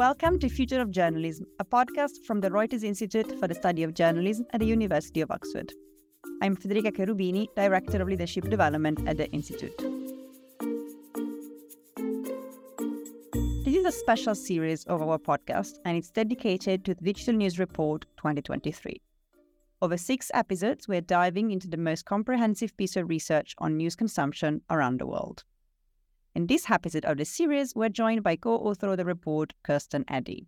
Welcome to Future of Journalism, a podcast from the Reuters Institute for the Study of Journalism at the University of Oxford. I'm Federica Cherubini, Director of Leadership Development at the Institute. This is a special series of our podcast, and it's dedicated to the Digital News Report 2023. Over six episodes, we're diving into the most comprehensive piece of research on news consumption around the world. In this episode of the series, we're joined by co author of the report, Kirsten Eddy.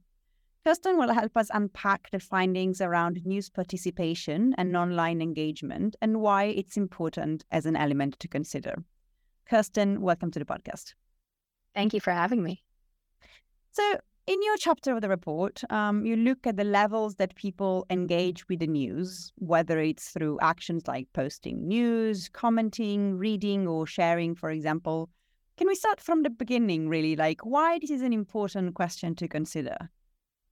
Kirsten will help us unpack the findings around news participation and online engagement and why it's important as an element to consider. Kirsten, welcome to the podcast. Thank you for having me. So, in your chapter of the report, um, you look at the levels that people engage with the news, whether it's through actions like posting news, commenting, reading, or sharing, for example. Can we start from the beginning, really? Like, why this is an important question to consider?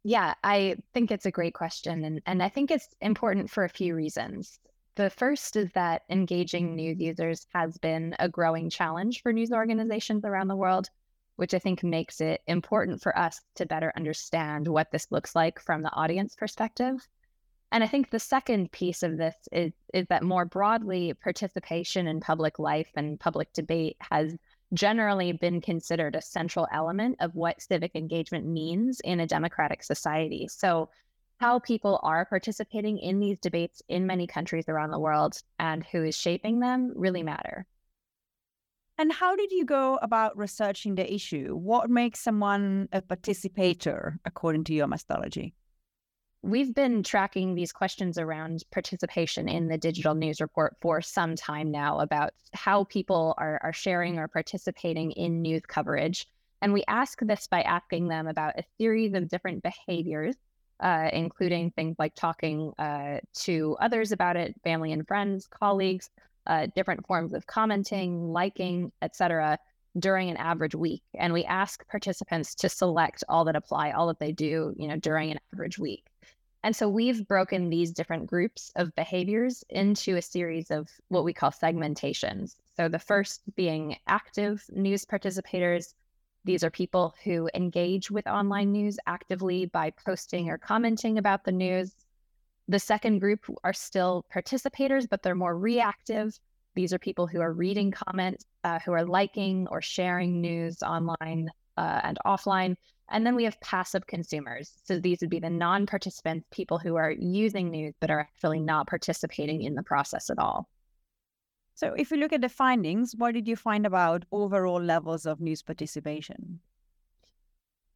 Yeah, I think it's a great question. And, and I think it's important for a few reasons. The first is that engaging news users has been a growing challenge for news organizations around the world, which I think makes it important for us to better understand what this looks like from the audience perspective. And I think the second piece of this is, is that more broadly, participation in public life and public debate has generally been considered a central element of what civic engagement means in a democratic society. So, how people are participating in these debates in many countries around the world and who is shaping them really matter. And how did you go about researching the issue? What makes someone a participator according to your methodology? We've been tracking these questions around participation in the digital news report for some time now about how people are, are sharing or participating in news coverage. And we ask this by asking them about a series of different behaviors, uh, including things like talking uh, to others about it, family and friends, colleagues, uh, different forms of commenting, liking, etc., during an average week. And we ask participants to select all that apply, all that they do, you know, during an average week. And so we've broken these different groups of behaviors into a series of what we call segmentations. So the first being active news participators. These are people who engage with online news actively by posting or commenting about the news. The second group are still participators, but they're more reactive. These are people who are reading comments, uh, who are liking or sharing news online uh, and offline. And then we have passive consumers. So these would be the non participants, people who are using news but are actually not participating in the process at all. So, if you look at the findings, what did you find about overall levels of news participation?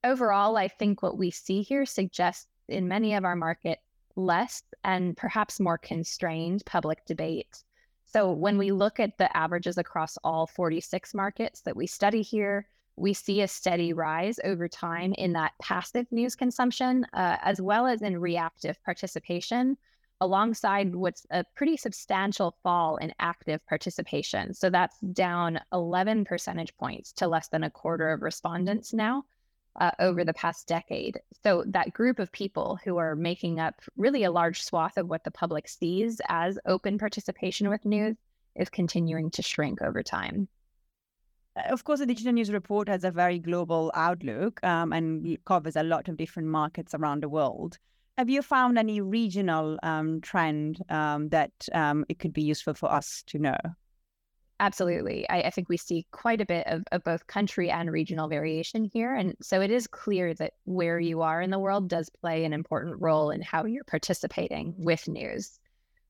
Overall, I think what we see here suggests in many of our markets less and perhaps more constrained public debate. So, when we look at the averages across all 46 markets that we study here, we see a steady rise over time in that passive news consumption, uh, as well as in reactive participation, alongside what's a pretty substantial fall in active participation. So that's down 11 percentage points to less than a quarter of respondents now. Uh, over the past decade. So, that group of people who are making up really a large swath of what the public sees as open participation with news is continuing to shrink over time. Of course, the Digital News Report has a very global outlook um, and covers a lot of different markets around the world. Have you found any regional um, trend um, that um, it could be useful for us to know? Absolutely. I, I, think we see quite a bit of, of both country and regional variation here. And so it is clear that where you are in the world does play an important role in how you're participating with news.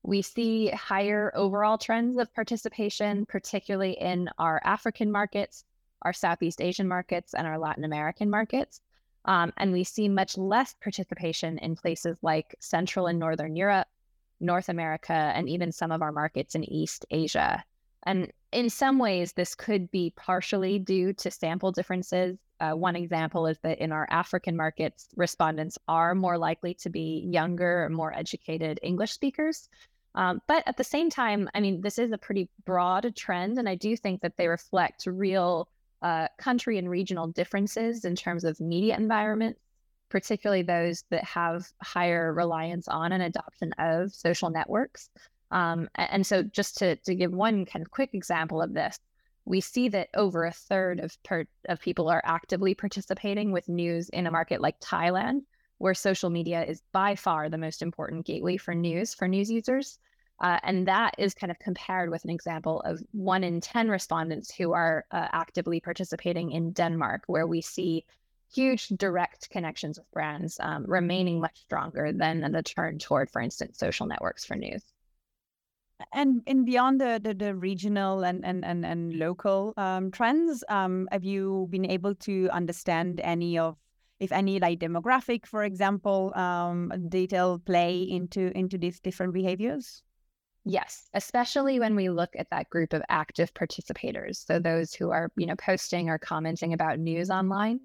We see higher overall trends of participation, particularly in our African markets, our Southeast Asian markets, and our Latin American markets. Um, and we see much less participation in places like Central and Northern Europe, North America, and even some of our markets in East Asia. And in some ways, this could be partially due to sample differences. Uh, one example is that in our African markets, respondents are more likely to be younger, more educated English speakers. Um, but at the same time, I mean, this is a pretty broad trend, and I do think that they reflect real uh, country and regional differences in terms of media environments, particularly those that have higher reliance on and adoption of social networks. Um, and so, just to, to give one kind of quick example of this, we see that over a third of per- of people are actively participating with news in a market like Thailand, where social media is by far the most important gateway for news for news users. Uh, and that is kind of compared with an example of one in 10 respondents who are uh, actively participating in Denmark, where we see huge direct connections with brands um, remaining much stronger than the turn toward, for instance, social networks for news and and beyond the the, the regional and and and, and local um, trends um, have you been able to understand any of if any like demographic for example um, detail play into into these different behaviors yes especially when we look at that group of active participators so those who are you know posting or commenting about news online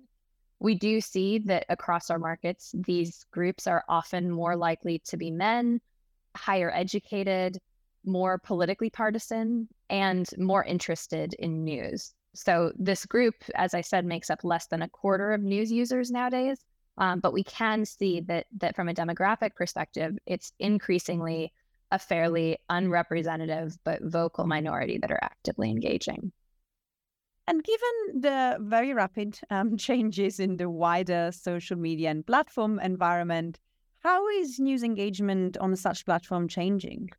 we do see that across our markets these groups are often more likely to be men higher educated more politically partisan and more interested in news. So this group, as I said, makes up less than a quarter of news users nowadays. Um, but we can see that that from a demographic perspective, it's increasingly a fairly unrepresentative but vocal minority that are actively engaging. And given the very rapid um, changes in the wider social media and platform environment, how is news engagement on such platform changing?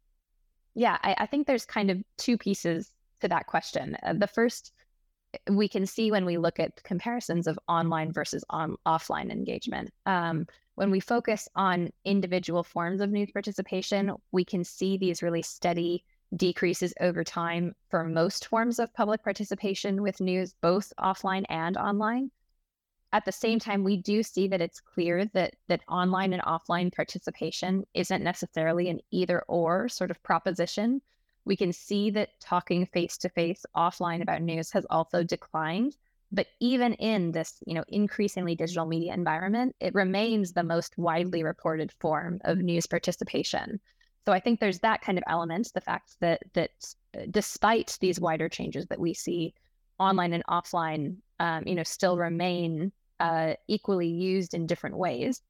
Yeah, I, I think there's kind of two pieces to that question. Uh, the first, we can see when we look at comparisons of online versus on offline engagement. Um, when we focus on individual forms of news participation, we can see these really steady decreases over time for most forms of public participation with news, both offline and online at the same time, we do see that it's clear that that online and offline participation isn't necessarily an either or sort of proposition. We can see that talking face to face offline about news has also declined. But even in this, you know, increasingly digital media environment, it remains the most widely reported form of news participation. So I think there's that kind of element, the fact that that uh, despite these wider changes that we see, online and offline, um, you know, still remain uh, equally used in different ways.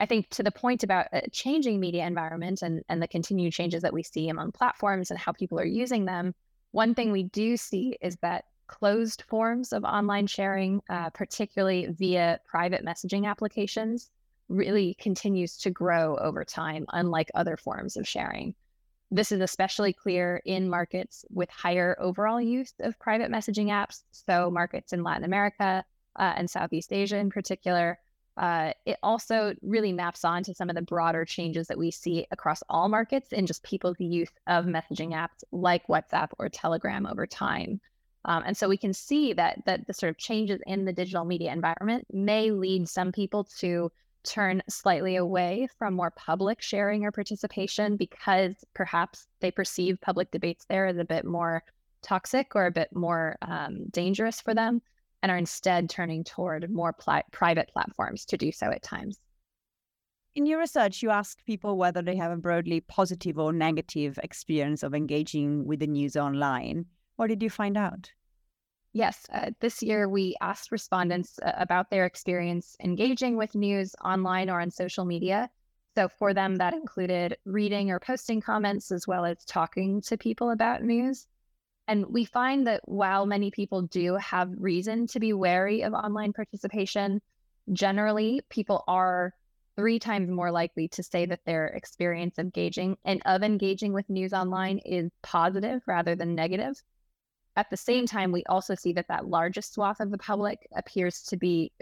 I think to the point about a changing media environment and, and the continued changes that we see among platforms and how people are using them, one thing we do see is that closed forms of online sharing, uh, particularly via private messaging applications, really continues to grow over time, unlike other forms of sharing. This is especially clear in markets with higher overall use of private messaging apps. So, markets in Latin America, uh, and Southeast Asia in particular. Uh, it also really maps on to some of the broader changes that we see across all markets in just people's use of messaging apps like WhatsApp or Telegram over time. Um, and so we can see that that the sort of changes in the digital media environment may lead some people to turn slightly away from more public sharing or participation because perhaps they perceive public debates there as a bit more toxic or a bit more um, dangerous for them and are instead turning toward more private platforms to do so at times. In your research, you asked people whether they have a broadly positive or negative experience of engaging with the news online. What did you find out? Yes, uh, this year we asked respondents uh, about their experience engaging with news online or on social media. So for them, that included reading or posting comments as well as talking to people about news. And we find that while many people do have reason to be wary of online participation, generally people are three times more likely to say that their experience of engaging and of engaging with news online is positive rather than negative. At the same time, we also see that that largest swath of the public appears to be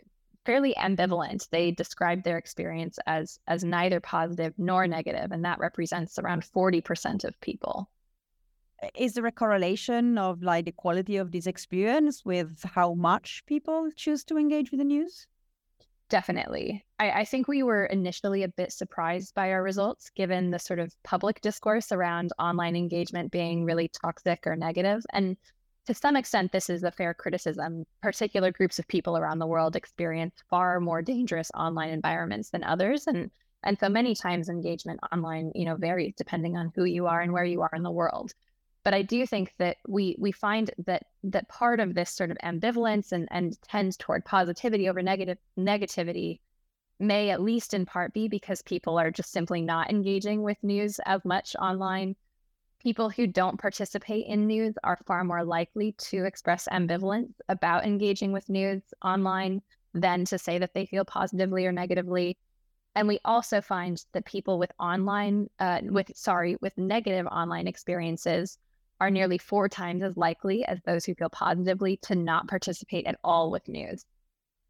fairly ambivalent. They describe their experience as as neither positive nor negative, and that represents around 40% of people is there a correlation of like the quality of this experience with how much people choose to engage with the news? Definitely. I, I, think we were initially a bit surprised by our results, given the sort of public discourse around online engagement being really toxic or negative. And to some extent, this is a fair criticism. Particular groups of people around the world experience far more dangerous online environments than others. And and so many times engagement online, you know, varies depending on who you are and where you are in the world. But I do think that we we find that that part of this sort of ambivalence and, and tends toward positivity over negative negativity may at least in part be because people are just simply not engaging with news as much online. people who don't participate in news are far more likely to express ambivalence about engaging with news online than to say that they feel positively or negatively. And we also find that people with online, uh, with sorry, with negative online experiences are mm-hmm. nearly four times as likely as those who feel positively to not participate at all with news.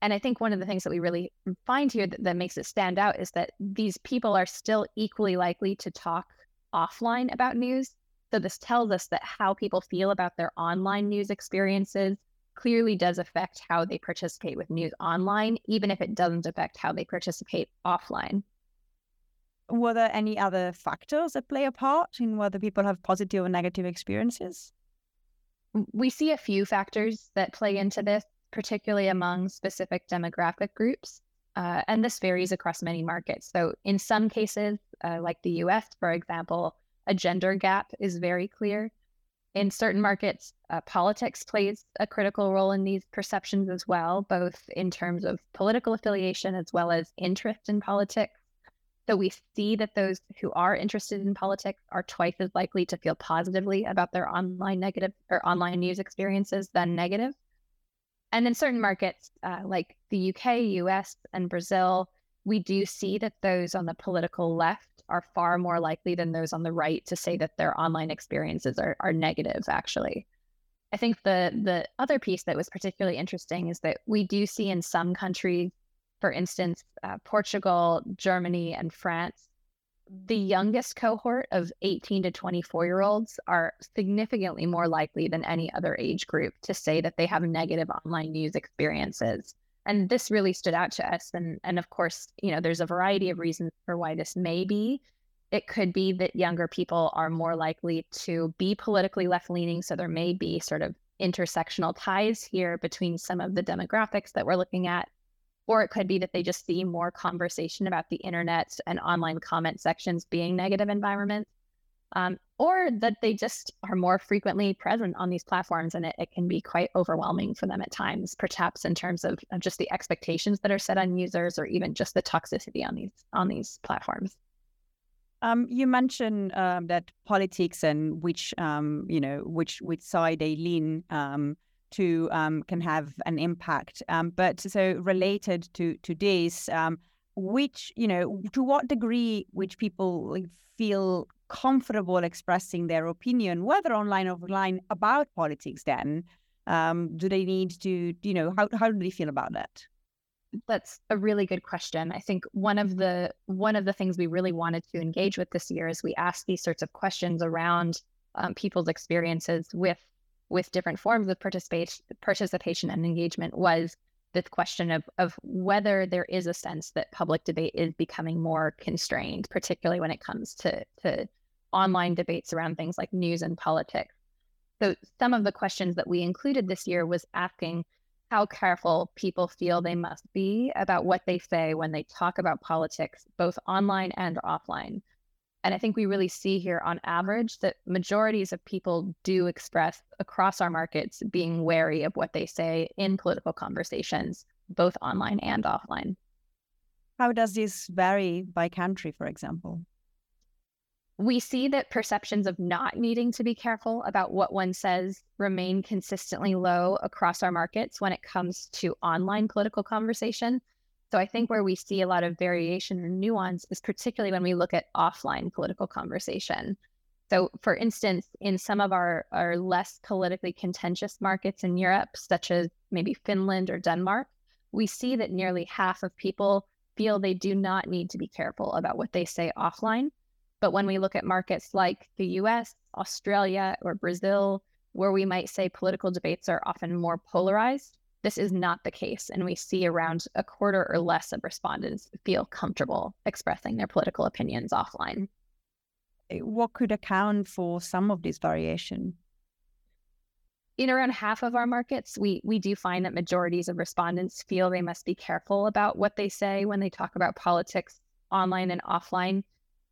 And I think one of the things that we really find here that, that makes it stand out is that these people are still equally likely to talk offline about news. So this tells us that how people feel about their online news experiences clearly does affect how they participate with news online, even if it doesn't affect how they participate offline. Were there any other factors that play a part in whether people have positive or negative experiences? We see a few factors that play into this, particularly among specific demographic groups. Uh, and this varies across many markets. So, in some cases, uh, like the US, for example, a gender gap is very clear. In certain markets, uh, politics plays a critical role in these perceptions as well, both in terms of political affiliation as well as interest in politics. So we see that those who are interested in politics are twice as likely to feel positively about their online negative or online news experiences than negative. And in certain markets uh, like the UK, US, and Brazil, we do see that those on the political left are far more likely than those on the right to say that their online experiences are, are negative, actually. I think the the other piece that was particularly interesting is that we do see in some countries, for instance, uh, Portugal, Germany, and France, the youngest cohort of 18 to 24 year olds are significantly more likely than any other age group to say that they have negative online news experiences. And this really stood out to us and and of course you know there's a variety of reasons for why this may be. It could be that younger people are more likely to be politically left leaning so there may be sort of intersectional ties here between some of the demographics that we're looking at or it could be that they just see more conversation about the internet and online comment sections being negative environments um, or that they just are more frequently present on these platforms and it, it, can be quite overwhelming for them at times perhaps in terms of, of, just the expectations that are set on users or even just the toxicity on these on these platforms. Um, you mentioned um, that politics and which um, you know which which side they lean um, to um, can have an impact but so related to to this which you know to what degree which people feel comfortable expressing their opinion, whether online or offline, about politics then? Um, do they need to, you know, how, how do they feel about that? That's a really good question. I think one of the one of the things we really wanted to engage with this year is we asked these sorts of questions around um, people's experiences with with different forms of participation participation and engagement was this question of of whether there is a sense that public debate is becoming more constrained, particularly when it comes to to online debates around things like news and politics. So some of the questions that we included this year was asking how careful people feel they must be about what they say when they talk about politics, both online and offline. And I think we really see here on average that majorities of people do express across our markets being wary of what they say in political conversations, both online and offline. How does this vary by country, for example? we see that perceptions of not needing to be careful about what one says remain consistently low across our markets when it comes to online political conversation. So I think where mm-hmm. we see a lot of variation or nuance is particularly when we look at offline political conversation. So, for instance, in some of our, our less politically contentious markets in Europe, such as maybe Finland or Denmark, we see that nearly half of people feel they do not need to be careful about what they say offline but when we look at markets like the US, Australia, or Brazil, where we might say political debates are often more polarized, this is not the case. And we see around a quarter or less of respondents feel comfortable expressing their political opinions offline. Eh, what could account for some of this variation? in around half of our markets, we we do find that majorities of respondents feel they must be careful about what they say when they talk about politics online and offline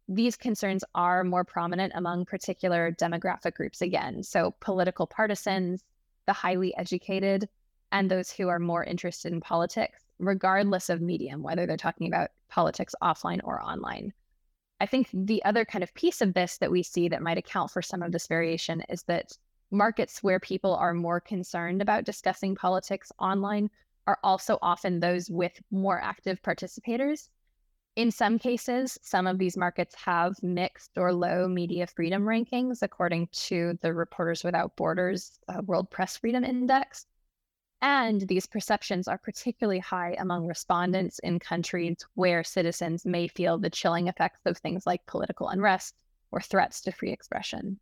these concerns are more prominent among particular demographic groups again. So, political partisans, the highly educated, and those who are more interested in politics, regardless of medium, whether they're talking about politics offline or online. I think the other kind of piece of this that we see that might account for some of this variation is that markets where people are more concerned about discussing politics online are also often those with more active participators. In some cases, some of these markets have mixed or low media freedom rankings, according to the Reporters Without Borders uh, World Press Freedom Index. And these perceptions are particularly high among respondents in countries where citizens may feel the chilling effects of things like political unrest or threats to free expression.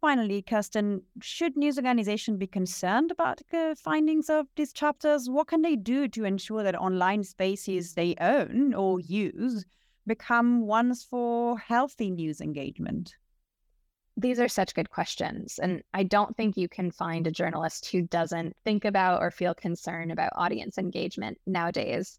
Finally, Kirsten, should news organizations be concerned about the findings of these chapters? What can they do to ensure that online spaces they own or use become ones for healthy news engagement? These are such good questions. And I don't think you can find a journalist who doesn't think about or feel concern about audience engagement nowadays.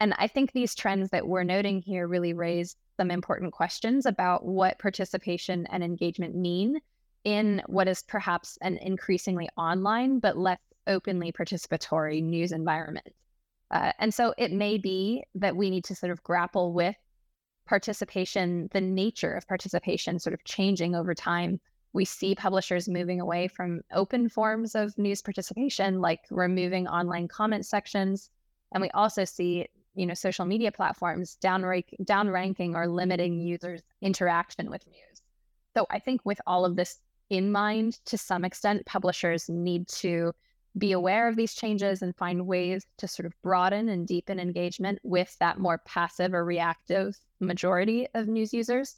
And I think these trends that we're noting here really raise some important questions about what participation and engagement mean in what is perhaps an increasingly online but less openly participatory news environment. Uh, and so it may be that we need to sort of grapple with participation, the nature of participation sort of changing over time. We see publishers moving away from open forms of news participation, like removing online comment sections. And we also see, you know, social media platforms downrank, downranking or limiting users' interaction with news. So I think with all of this in mind, to some extent, publishers need to be aware of these changes and find ways to sort of broaden and deepen engagement with that more passive or reactive majority of news users.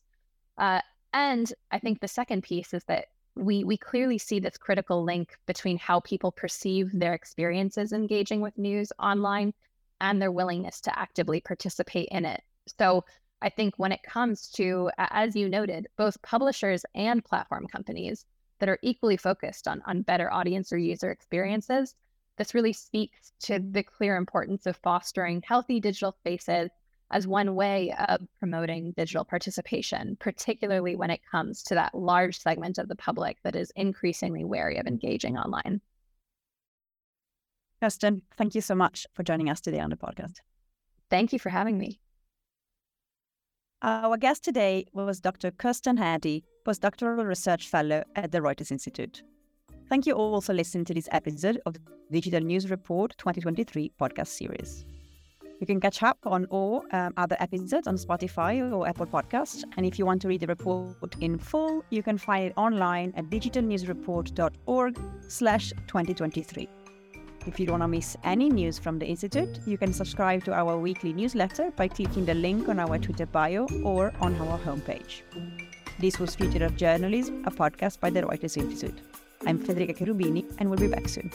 Uh, and I think the second piece is that we we clearly see this critical link between how people perceive their experiences engaging with news online and their willingness to actively participate in it. So I think when it comes to, as you noted, both publishers and platform companies that are equally focused on, on better audience or user experiences, this really speaks to mm-hmm. the clear importance of fostering healthy digital spaces as one way of promoting digital participation, particularly when it comes to that large segment of the public that is increasingly wary of engaging online. Kirsten, thank you so much for joining us today on the podcast. Thank you for having me. Our guest today was Dr. Kirsten Eddy, postdoctoral research fellow at the Reuters Institute. Thank you all for listening to this episode of the Digital News Report 2023 podcast series. You can catch up on all um, other episodes on Spotify or Apple Podcasts. And if you want to read the report in full, you can find it online at digitalnewsreport.org slash 2023. If you don't want to miss any news from the Institute, you can subscribe to our weekly newsletter by clicking the link on our Twitter bio or on our homepage. This was Future of Journalism, a podcast by the Reuters Institute. I'm Federica Cherubini, and we'll be back soon.